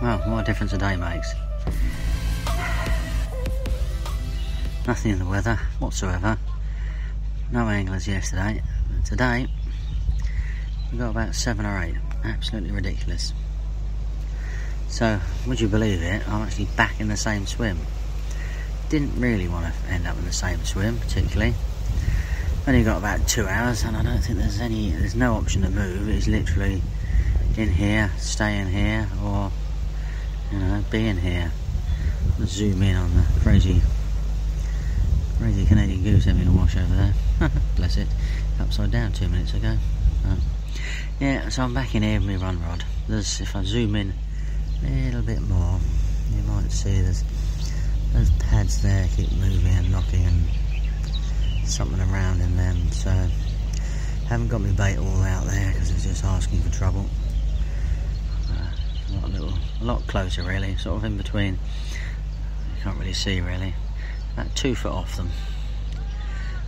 Well, what a difference a day makes. Nothing in the weather whatsoever. No anglers yesterday. Today, we got about seven or eight. Absolutely ridiculous. So, would you believe it? I'm actually back in the same swim. Didn't really want to end up in the same swim, particularly. Only got about two hours, and I don't think there's any. There's no option to move. It's literally in here, stay in here, or you know, be in here. Let's zoom in on the crazy, crazy Canadian goose having a wash over there. Bless it, upside down two minutes ago. Oh. Yeah, so I'm back in here with my run rod. There's, if I zoom in a little bit more, you might see there's those pads there keep moving and knocking and something around in them. So haven't got my bait all out there because it's just asking for trouble. Uh, a, lot, little, a lot closer really, sort of in between. You can't really see really. About two foot off them.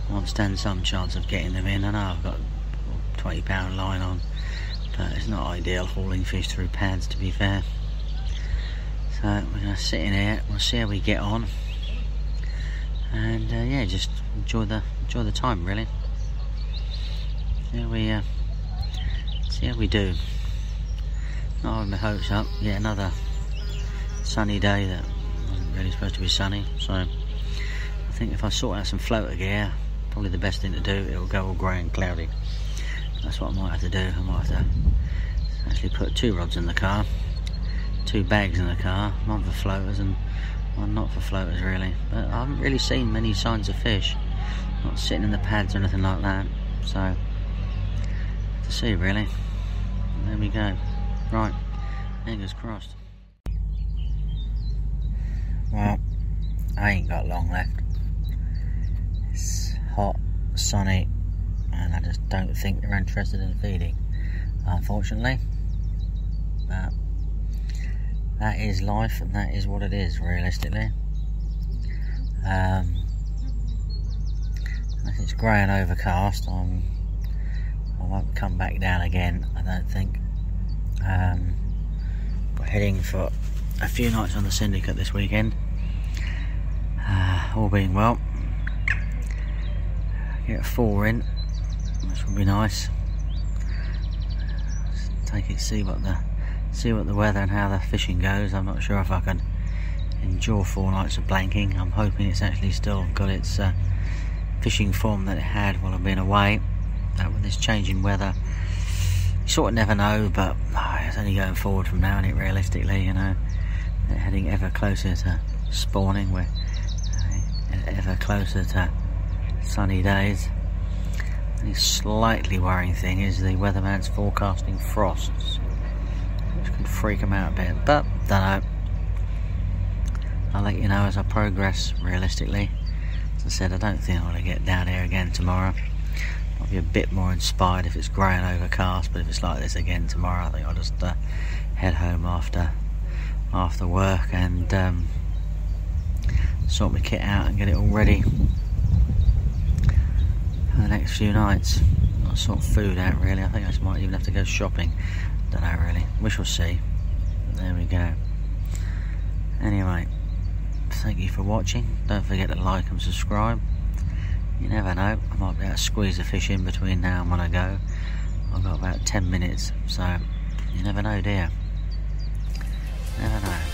I to stand some chance of getting them in. I know I've got a 20 pound line on, but it's not ideal hauling fish through pads to be fair. So we're going to sit in here, we'll see how we get on. And uh, yeah, just enjoy the enjoy the time really. We uh, see how we do. Not having my hopes up. yet another sunny day that wasn't really supposed to be sunny. So I think if I sort out some floater gear, probably the best thing to do. It'll go all grey and cloudy. That's what I might have to do. I might have to actually put two rods in the car two bags in the car, one for floaters and one not for floaters really. But I haven't really seen many signs of fish. Not sitting in the pads or anything like that. So to see really. There we go. Right, fingers crossed. Well, I ain't got long left. It's hot, sunny, and I just don't think they're interested in feeding, unfortunately. But that is life and that is what it is realistically um, it's grey and overcast I'm, I won't come back down again I don't think um, we're heading for a few nights on the syndicate this weekend uh, all being well get a four in which will be nice take it see what the see what the weather and how the fishing goes. I'm not sure if I can endure four nights of blanking. I'm hoping it's actually still got its uh, fishing form that it had while I've been away. Uh, with this changing weather, you sort of never know, but oh, it's only going forward from now, and it realistically, you know, they're heading ever closer to spawning. We're uh, ever closer to sunny days. The slightly worrying thing is the weatherman's forecasting frosts which can freak them out a bit. But, don't know. I'll let you know as I progress realistically. As I said, I don't think I'm going to get down here again tomorrow. Be a bit more inspired if it's grey and overcast, but if it's like this again tomorrow, I think I'll just uh, head home after after work and um, sort my kit out and get it all ready for the next few nights. I'll sort food out really. I think I might even have to go shopping don't know really. We shall see. There we go. Anyway, thank you for watching. Don't forget to like and subscribe. You never know, I might be able to squeeze a fish in between now and when I go. I've got about 10 minutes, so you never know, dear. Never know.